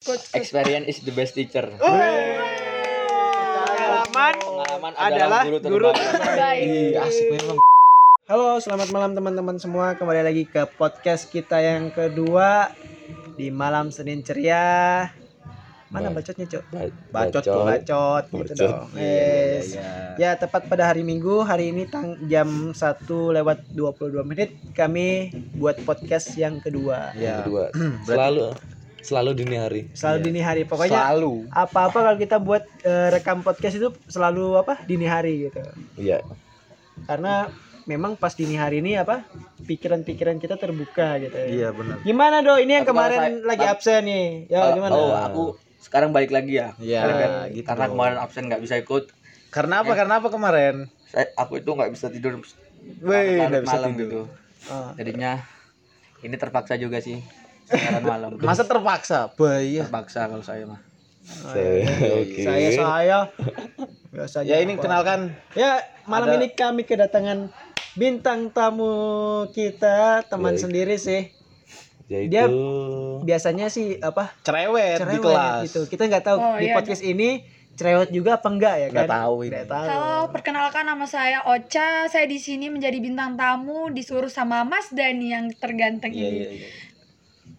Coach. Experience is the best teacher. Pengalaman Pengalaman adalah adalah guru guru terbaik. Ih, asik memang. Halo, selamat malam teman-teman semua. Kembali lagi ke podcast kita yang kedua di malam Senin ceria. Mana Ba- bacotnya, Cok? Ba- Bacot tuh, bacot gitu Bacot. dong. Yes. Ya, tepat pada hari Minggu. Hari ini tang jam 1 lewat 22 menit kami buat podcast yang kedua. Yang kedua selalu selalu dini hari Selalu dini hari. Pokoknya selalu apa-apa kalau kita buat eh, rekam podcast itu selalu apa? Dini hari gitu. iya karena memang pas dini hari ini apa pikiran-pikiran kita terbuka gitu Iya benar. gimana do ini yang Tapi kemarin saya- lagi absen nih ya Oh, gimana Oh, aku sekarang balik lagi ya. Iya, Karena- gitu Karena kemarin absen nggak bisa ikut. Karena apa? Karena apa kemarin? Saya, aku itu nggak bisa tidur Weh, larut nggak bisa malam tidur. gitu. Oh. Jadinya ini terpaksa juga sih. Siaran malam. Masa terpaksa? Bahaya. terpaksa kalau saya mah. Oh, iya. oke saya saya biasanya Ya ini apa? kenalkan ya malam Ada- ini kami kedatangan bintang tamu kita teman Baik. sendiri sih yaitu Dia- biasanya sih apa cerewet, di cerewet kelas. gitu kita nggak tahu Oh, di iya, podcast ini cerewet juga apa enggak ya kan Nggak tahu ini. Nggak tahu. Halo, perkenalkan nama saya Ocha. Saya di sini menjadi bintang tamu disuruh sama Mas Dani yang terganteng Iya, ini. iya, iya.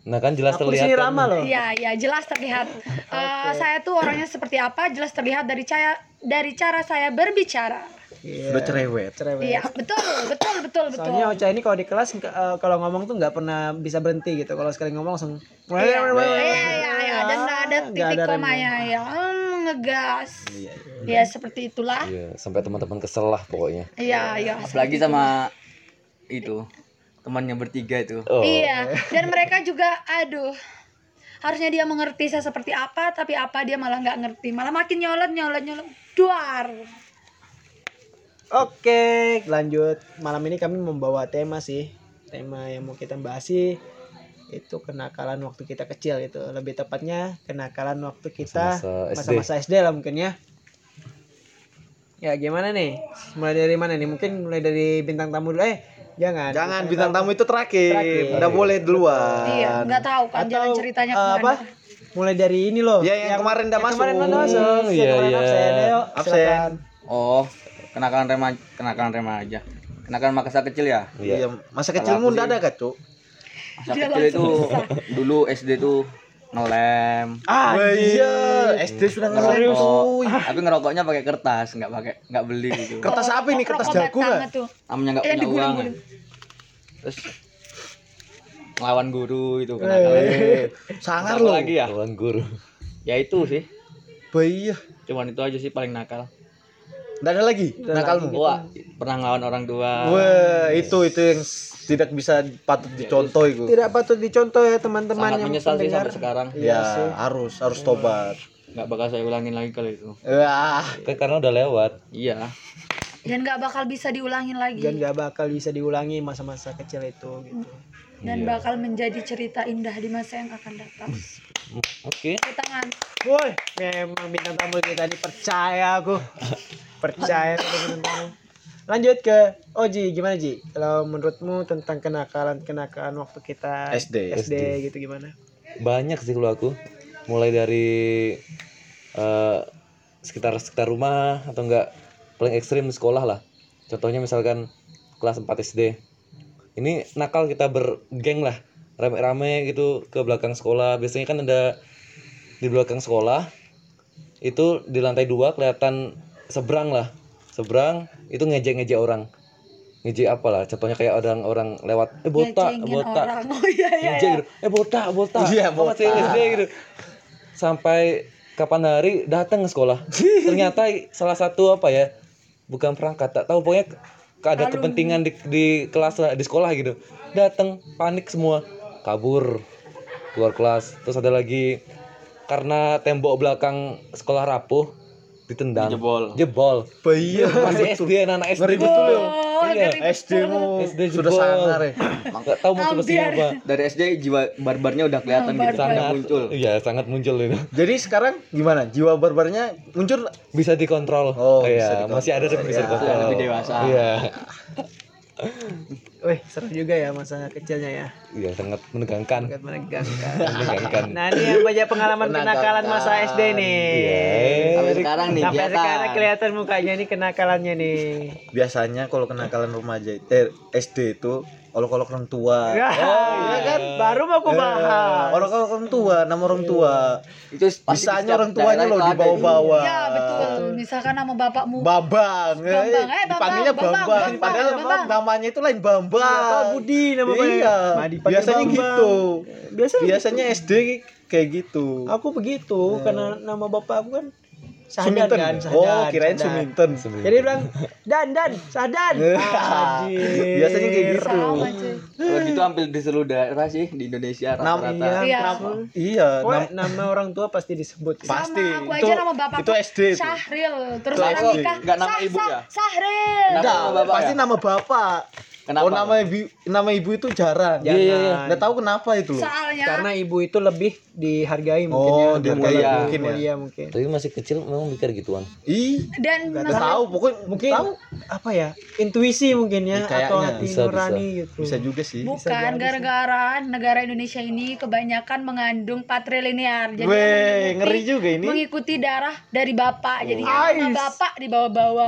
Nah kan jelas aku terlihat sini kan ramah loh Iya, iya, jelas terlihat. Eh, saya tuh orangnya seperti apa? Jelas terlihat dari cara dari cara saya berbicara. Iya. Sudah cerewet. cerewet Iya, betul, betul, betul, betul. Soalnya Ocha ini kalau di kelas eh, kalau ngomong tuh nggak pernah bisa berhenti gitu. Kalau sekali ngomong langsung Iya, iya, iya, iya, dan nggak ada titik komanya ya. Hmm, ngegas. Iya, Ya seperti itulah. iya sampai teman-teman kesel lah pokoknya Iya, iya. Apalagi sama itu temannya bertiga itu. oh Iya, dan mereka juga aduh. Harusnya dia mengerti saya seperti apa, tapi apa dia malah nggak ngerti, malah makin nyolot nyolot nyolot. Duar. Oke, lanjut. Malam ini kami membawa tema sih. Tema yang mau kita bahas sih itu kenakalan waktu kita kecil itu. Lebih tepatnya kenakalan waktu kita Masa-masa SD. masa-masa SD lah mungkin ya. Ya gimana nih? Mulai dari mana nih? Mungkin mulai dari bintang tamu dulu. Eh, jangan. Jangan bintang tamu itu terakhir. Terakhir. Udah boleh duluan. Iya, nggak tahu kan Atau, jalan ceritanya eh, ke mana. apa? Mulai dari ini loh. Ya, yang kemarin udah masuk. Kemarin udah masuk. Yang iya, kemarin iya. absen. Ayo, Absen. Oh, kenakalan remaja, kenakalan remaja. Kenakalan masa kecil ya. Iya, masa kecilmu udah ada kak, Cuk? Masa Dia kecil itu dulu SD tuh ngelem. Ah, iya. SD sudah ngelem, cuy. Tapi ngerokoknya pakai kertas, nggak pakai nggak beli gitu. Kertas apa ini? Kertas jago nggak? tuh. Namanya nggak punya uang. Terus ngelawan guru itu. Eh, sangar loh. lagi ya? lawan guru Ya itu sih. Bahaya. Cuman itu aja sih paling nakal. Nggak ada lagi nakalmu. Wah, pernah ngelawan orang tua. Wah, itu itu yang tidak bisa patut dicontoh itu. Tidak patut dicontoh ya teman-teman Sangat yang menyesal sih sampai sekarang. Iya Ya, sih. harus harus tobat. Nggak bakal saya ulangin lagi kali itu. Wah, kan karena udah lewat Iya. Dan nggak bakal bisa diulangin lagi. dan gak bakal bisa diulangi masa-masa kecil itu gitu. Dan bakal menjadi cerita indah di masa yang akan datang. oke Tepuk tangan. Woi, memang bintang tamu kita ini percaya aku. percaya. Lanjut ke Oji, gimana Ji? Kalau menurutmu tentang kenakalan-kenakalan waktu kita SD. SD, gitu gimana? banyak sih kalau aku mulai dari eh, sekitar sekitar rumah atau enggak paling ekstrim di sekolah lah contohnya misalkan kelas 4 SD ini nakal kita bergeng lah rame-rame gitu ke belakang sekolah biasanya kan ada di belakang sekolah itu di lantai dua kelihatan seberang lah seberang itu ngejek-ngejek orang ngejek apa lah contohnya kayak orang orang lewat eh botak botak orang. Oh iya iya. ngejek gitu. Eh botak, botak. Iya, Sama botak. Gitu. Sampai kapan hari datang ke sekolah. Ternyata salah satu apa ya? Bukan perangkat, tak tahu pokoknya ada Alumni. kepentingan di di kelas lah, di sekolah gitu. Datang panik semua, kabur keluar kelas. Terus ada lagi karena tembok belakang sekolah rapuh ditendang. Jebol. Jebol. bahaya. Masih SD anak-anak SD. Ngeri betul ya. Iya. SD mu SD sudah jebol. sangar ya. Nggak tahu motivasinya Hampir. apa. Dari SD jiwa barbarnya udah kelihatan gitu, sangat muncul. Iya, sangat muncul itu. Jadi sekarang gimana? Jiwa barbarnya muncul bisa dikontrol. Oh, iya, masih ada tapi bisa Iya. dikontrol. Lebih dewasa. Iya. Wih, seru juga ya masa kecilnya ya. Iya sangat menegangkan. Sangat menegangkan. menegangkan. Nah, ini yang banyak pengalaman kenakalan masa SD nih. Iya. Sampai sekarang nih Sampai kelihatan. sekarang kelihatan mukanya nih kenakalannya nih. Biasanya kalau kenakalan remaja eh, SD itu olok-olok orang tua. Ya, iya kan? Baru mau aku bahas. Olok-olok orang tua, nama orang tua. Itu pasti Bisanya orang tuanya loh itu dibawa-bawa. Ya betul. Misalkan nama bapakmu Bambang, Bambang, eh, Bambang, dipanggilnya Bambang, Bambang, Bambang, padahal Bambang. namanya itu lain Bambang. Pak Budi namanya. Iya, Nah, dipanggil biasanya Bambang. gitu. Biasanya Biasanya SD kayak gitu. aku begitu karena nama bapak aku kan Sahdan Suminten. kan, Sahdan. Oh, kirain Sahdan. Suminten. Jadi dia bilang, Dan, Dan, Sahdan. Anjir. Biasanya kayak gitu. sama. Kalau gitu hampir di seluruh daerah sih di Indonesia rata-rata. Iya, Iya. kenapa? Iya, Pokoknya nam- nama orang tua pasti disebut. Pasti. Sama aku Itu- aja nama bapak itu SD itu. Syahril. Terus Itu orang nikah. Nggak nama ibu ya? Syahril. Enggak, nama bapak pasti ya? nama bapak. Kenapa? Oh, nama ibu nama ibu itu jarang. Jangan. Iya, iya. Nggak tahu kenapa itu loh. Soalnya Karena ibu itu lebih dihargai mungkin Oh, ya. dihargai ya. mungkin ya. Mulia mungkin. Tapi masih kecil memang mikir gituan. Ih, dan nggak masalah tahu pokoknya Mungkin tahu. apa ya? Intuisi mungkin ya Kayaknya. atau hati Bisa, nurani gitu. Bisa juga sih. bukan gara-gara negara Indonesia ini kebanyakan mengandung patrilinear. Jadi Weh, mengikuti- ngeri juga ini. Mengikuti darah dari bapak. Jadi Ais. nama bapak dibawa-bawa.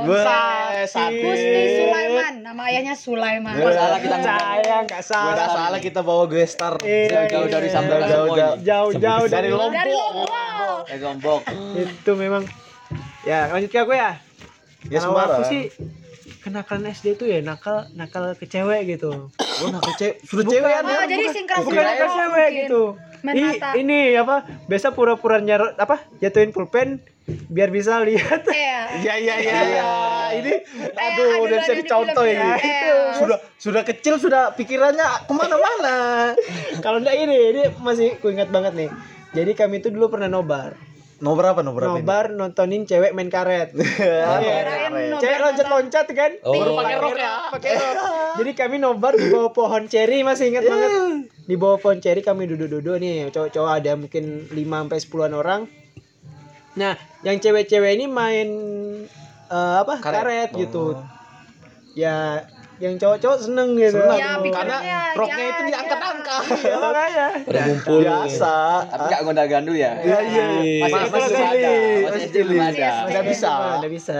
Gusti Sulaiman, nama ayahnya Sulaiman. Nggak salah kita nggak Gue salah. udah salah. Kita bawa gestar. Iya, jauh dari iya. sampai Jauh, jauh, Jauh-jauh dari Dari Dari Lombok. Itu memang. Ya lanjut ke aku ya. Ya kalau aku sih kenakalan SD itu ya nakal nakal ke cewek gitu. Oh, nah, cewek sudah cewek ya. Oh, jadi singkat bukan nakal cewek gitu. I- ini apa biasa pura-pura nyarot apa jatuhin pulpen biar bisa lihat Iya. Iya, iya, iya, iya. Ini aduh, udah bisa di dicontoh ini. ya. Iya. Sudah sudah kecil sudah pikirannya ke mana-mana. kalau enggak ini ini masih ku ingat banget nih jadi kami itu dulu pernah nobar Nomor apa? Nomor apa? ini? nobar nontonin cewek main karet Iya. Nobar cewek loncat-loncat kan Oh, Baru pakai rok ya pakai rok jadi kami nobar di bawah pohon ceri masih ingat banget di bawah pohon ceri kami duduk-duduk nih cowok-cowok ada mungkin 5 sampai 10-an orang nah yang cewek-cewek ini main eh, apa Karet. karet, gitu ya yang cowok-cowok seneng gitu Seneng. Ya, Karena pikirannya, roknya ya, itu ya. diangkat-angkat. ya, makanya pada ngumpul. Biasa. Tapi nggak gondal gandul ya? Iya, iya. Masih Mas- masih ada. Masih ada. Nggak bisa. nggak bisa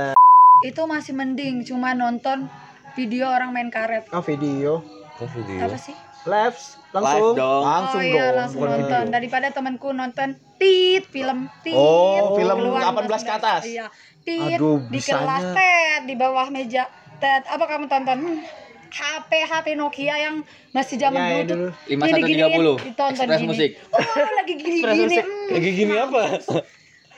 Itu masih mending cuma nonton video orang main karet. oh video Kok video? Apa sih? live Live langsung dong. Langsung oh iya dong. langsung bukan nonton video. daripada temanku nonton tit film tit Oh, film keluar 18 ke atas? iya tit Aduh, di kelas tet di bawah meja tet apa kamu tonton Hmm, HP HP Nokia yang masih zaman Ya, ya, dulu. Ini diginiin, 5130. ditonton Express gini musik. oh lagi gini gini hmm. Lagi gini apa?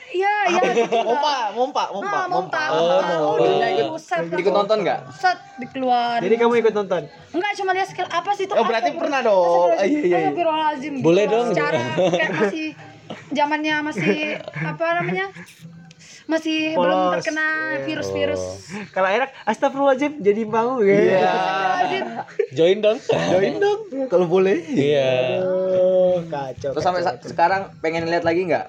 iya iya. Mompa, mompa, mompa, Nah, mompa. mompa, mompa. Oh, Oh, iya, dulu, ikut- set, Ikut nonton nggak? set dikeluar. jadi kamu ikut nonton Enggak cuma lihat skill apa sih itu? Oh, berarti pernah dong. Ah, iya, iya, iya. Boleh dong. Secara kayak masih zamannya masih apa namanya? Masih belum Polos. terkena virus-virus. kalau akhirnya astagfirullahaladzim jadi mau ya Iya. Astagfirullahaladzim. Join dong. Join dong kalau boleh. Iya. Oh, kacau. Terus sampai sa- sekarang pengen lihat lagi nggak?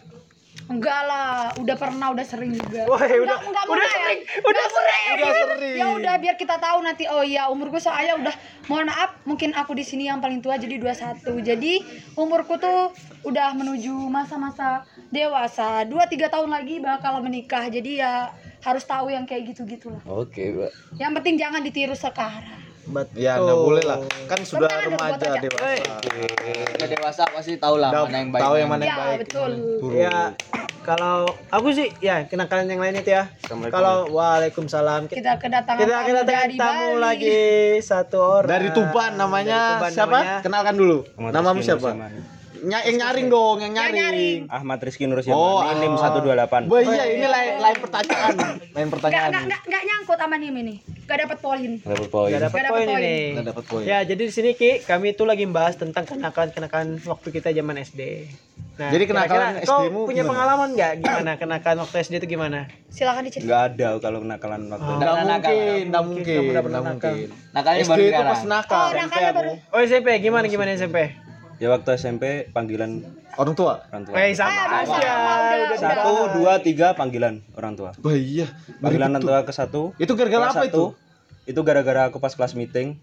Enggak lah, udah pernah, udah sering juga. Wah, enggak, udah- enggak udah ya. sering, udah sering. Udah sering. Ya udah biar kita tahu nanti oh iya umurku soalnya udah mohon maaf mungkin aku di sini yang paling tua jadi 21. Jadi umurku tuh udah menuju masa-masa dewasa. 2 3 tahun lagi bakal menikah. Jadi ya harus tahu yang kayak gitu-gitu lah. Oke, Mbak. Yang penting jangan ditiru sekarang. Betul. Ya, enggak boleh lah. Kan sudah Tangan ada buat remaja aja. dewasa. Udah dewasa pasti tahu lah Udah mana yang baik. tahu yang mana Ya, yang baik. betul. Ya, kalau aku sih ya kenakalan yang lain itu ya. Kalau waalaikumsalam kita kedatangan kita tamu kedatangan dari tamu Bali. lagi satu orang. Dari Tuban namanya Dari Tuban siapa? namanya. Kenalkan dulu. Namamu siapa? Ny yang nyaring dong, yang nyaring. Ahmad Rizky Nur Oh, Syamani, NIM ah. 128. Wah iya, ini lain, lain pertanyaan. Lain Enggak pertanyaan. enggak enggak enggak nyangkut sama Nim ini. Enggak dapat poin. Dapat poin. Gak dapat poin ini. Nggak dapat poin. Ya, jadi di sini Ki, kami itu lagi membahas tentang kenakalan-kenakalan waktu kita zaman SD. Nah, Jadi kenakalan kira-kira kau SD-mu punya gimana? pengalaman nggak gimana kenakalan waktu SD itu gimana? Silakan diceritain. Enggak ada kalau kenakalan waktu Oh. itu. Nggak Nakal, mungkin, nakal. nggak mungkin, Kamu nggak pernah nggak nakal. mungkin. Nakalnya SD baru itu sekarang. pas nakal. Oh, nakalnya baru. Oh SMP gimana gimana SMP? Ya waktu SMP panggilan Orang tua. orang tua. Eh sama Ah, aja. sama, udah Satu, dua, tiga panggilan orang tua. Wah iya. Panggilan orang tua ke satu. Itu gara-gara apa itu? satu, Itu gara-gara aku pas kelas meeting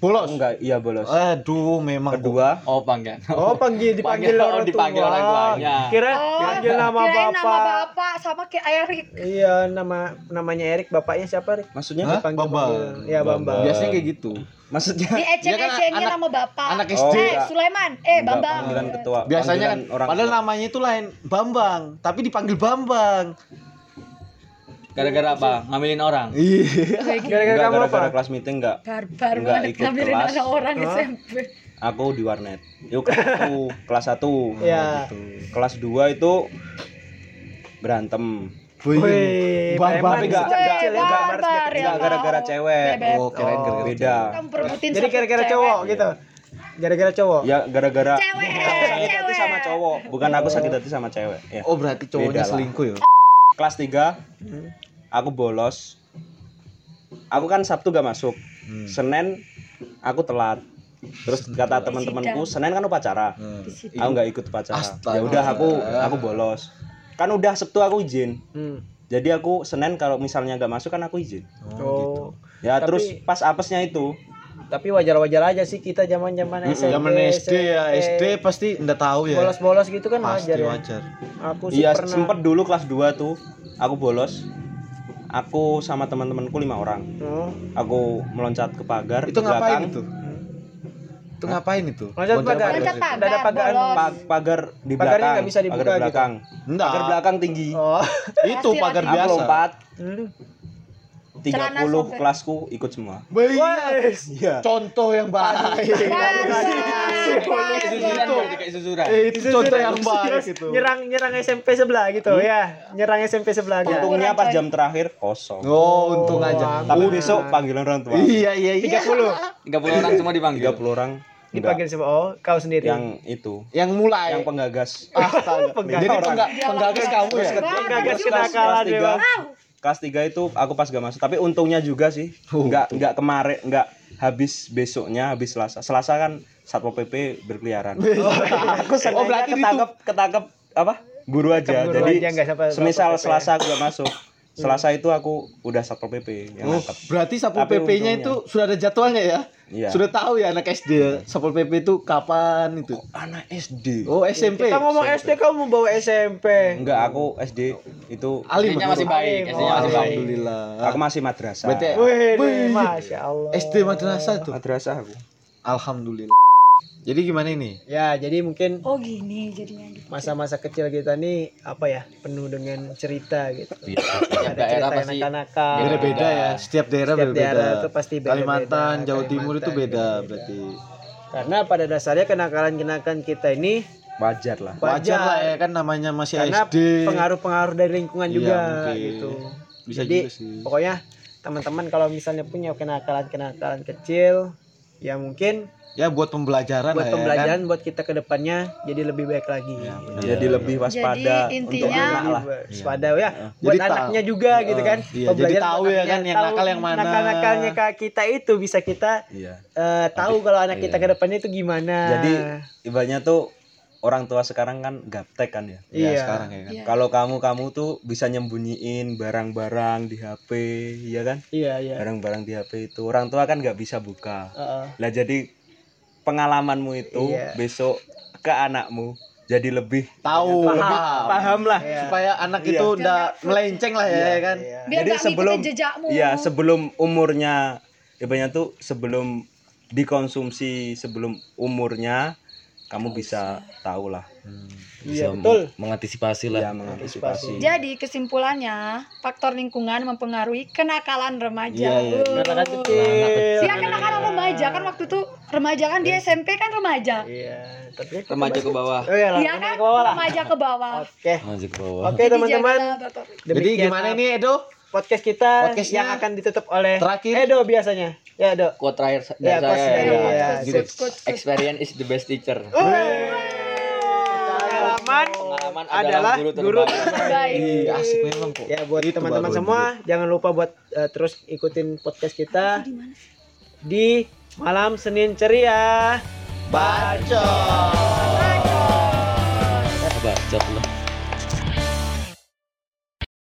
Bolos. Enggak, iya bolos. Aduh, memang Kedua, Oh panggilan. Oh, panggil dipanggil Panggil- orang oh, dipanggil tua. orang tuanya. Kira Oh, panggil nama bapak. nama bapak sama kayak Erik. Iya, nama namanya Erik, bapaknya siapa, Erik? maksudnya Hah? Dipanggil- Bambang. panggil- Iya, Bambang. Biasanya kayak gitu. maksudnya Di Dia kan nama bapak. anak Oh, SD. Eh, enggak. Sulaiman. Eh, enggak, Bambang. panggilan ketua. Biasanya kan orang padahal tua. namanya itu lain Bambang, tapi dipanggil Bambang. Gara-gara apa? Ngambilin orang. Iya. Gara-gara kamu apa? gara-gara kelas meeting enggak. Barbar Enggak ikut ngambilin kelas. orang Hah? SMP. Aku di warnet. Yuk kelas 1, kelas 1. Iya. Kelas 2 itu berantem. Wih, Tapi ya, kecil. Enggak gara-gara cewek. Oh, kirain gara-gara Beda. Jadi gara-gara cowok gitu. Gara-gara cowok. Ya gara-gara Cewek, aku sakit hati sama cowok, bukan aku sakit hati sama cewek. Ya. Oh, berarti cowoknya selingkuh ya? Kelas 3 aku bolos. Aku kan Sabtu gak masuk. Hmm. Senin aku telat. Terus kata teman-temanku, Senin kan upacara. Aku nggak ikut upacara. Astaga. Ya udah aku aku bolos. Kan udah Sabtu aku izin. Hmm. Jadi aku Senin kalau misalnya nggak masuk kan aku izin. Oh. Ya Tapi- terus pas apesnya itu Tapi wajar-wajar aja sih kita zaman-zaman SMP. Zaman SD ya, SD pasti enggak tahu ya. Bolos-bolos gitu kan Pasti wajar ya. wajar. Aku sih Iya pernah. sempet dulu kelas 2 tuh aku bolos. Aku sama teman-temanku lima orang. Oh. Aku meloncat ke pagar. Itu di ngapain belakang. itu? Itu ngapain itu? Loncat pagar. Loncat pagar, ada pagar. Pa- pagar di Pagarnya belakang. nggak bisa dibuka pagar gitu? belakang. Enggak. Pagar belakang tinggi. Oh. Itu pagar lagi. Aku biasa. lompat. Hmm. 30 Celana sobek. kelasku ikut semua. Wes. Iya. Contoh yang baik. Susuran. Eh, itu contoh yang baik itu. Nyerang nyerang SMP sebelah gitu ya. Nyerang SMP sebelah gitu. Untungnya pas jam terakhir kosong. Oh, untung aja. Tapi besok panggilan orang tua. Iya, iya, iya. 30 30 orang semua dipanggil. 30 orang dipanggil semua. Oh, kau sendiri. yang itu, Yang mulai. yang penggagas. Astaga. Penggagas. Jadi pengga- penggagas kamu ya? Penggagas kenakalan memang. Kelas 3 itu aku pas gak masuk, tapi untungnya juga sih. Enggak enggak kemarin, enggak habis besoknya, habis Selasa. Selasa kan Satpol PP berkeliaran. aku sengaja Oh, berarti ketangkep ketangkep apa? Guru aja. Guru Jadi aja, nggak semisal PP. Selasa aku gak masuk. Selasa itu aku udah Satpol PP yang Oh, nangkep. berarti Satpol PP-nya untungnya. itu sudah ada jadwalnya ya? Iya. Sudah tahu ya anak SD ya, Satpol PP itu kapan itu? Anak SD. Oh, SMP. Kita ngomong SD kamu bawa SMP. Enggak, aku SD itu Alim masih baik, Alim. SD-nya masih baik. Alhamdulillah. aku masih madrasah. Berarti Wih, Wih. masya Allah. SD madrasah tuh. madrasah aku. Alhamdulillah. Jadi gimana ini? Ya, jadi mungkin Oh gini jadinya gitu. masa-masa kecil kita nih apa ya penuh dengan cerita gitu. Setiap Ada daerah cerita pasti. Beda-beda ya, setiap daerah Setiap berbeda. daerah itu pasti beda-beda. Kalimantan, Jawa Timur itu Kalimantan beda beda-beda. berarti. Karena pada dasarnya kenakalan-kenakalan kita ini Wajar lah. Wajar lah ya kan namanya masih karena SD. pengaruh-pengaruh dari lingkungan Iya, juga mungkin. gitu. Bisa Jadi juga sih. pokoknya teman-teman kalau misalnya punya kenakalan-kenakalan kecil ya mungkin Ya buat pembelajaran buat lah ya pembelajaran buat kita ke depannya jadi lebih baik lagi. Jadi lebih waspada Jadi untuk intinya- anak lah. Waspada ya buat Jadi tahu. anaknya juga gitu kan. iya, Pembelajaran jadi tahu ya anaknya, kan yang nakal yang mana. Nakal-nakalnya kayak kita itu bisa kita Iya. eh, tahu kalau anak kita ke depannya itu gimana. Jadi ibaratnya tuh orang tua sekarang kan gaptek kan ya. Ya, iya. sekarang ya kan. Iya. Kalau kamu kamu tuh bisa nyembunyiin barang-barang di HP, iya kan? Iya, iya. Barang-barang di HP itu orang tua kan nggak bisa buka. Heeh. Lah jadi pengalamanmu itu Iya. besok ke anakmu jadi lebih Tahu, Paham. lebih paham lah. Iya. supaya anak Iya. itu udah melenceng lah ya, kan. Iya. Biar Jadi sebelum jejakmu. Iya, sebelum umurnya ibaratnya tuh sebelum dikonsumsi sebelum umurnya kamu bisa tahu lah Iya, Bisa betul. mengantisipasi lah ya mengantisipasi. Jadi kesimpulannya faktor lingkungan mempengaruhi kenakalan remaja. Iya, iya. Uh. Kenakalan kecil. Iya kenakalan remaja kan waktu itu remaja kan di SMP kan remaja. Iya, tapi Remaja ke bawah. Oh iya, lah, Iya kan ke bawah lah. remaja ke bawah. Oke. Lanjut ke bawah Oke, teman-teman. Jadi gimana ini Edo? Podcast kita Podcastnya yang akan ditutup oleh terakhir. Edo biasanya. Ya, Edo. Quote terakhir dari Ya, quotes saya. dari ya. ya. Gitu. Quotes, quotes, quotes. Experience is the best teacher. Pengalaman Pengalaman adalah adalah guru guru terbaik. Iya, asik memang kok. Ya buat teman-teman semua jangan lupa buat eh, terus ikutin podcast kita di malam Senin ceria. Bacot. Bacot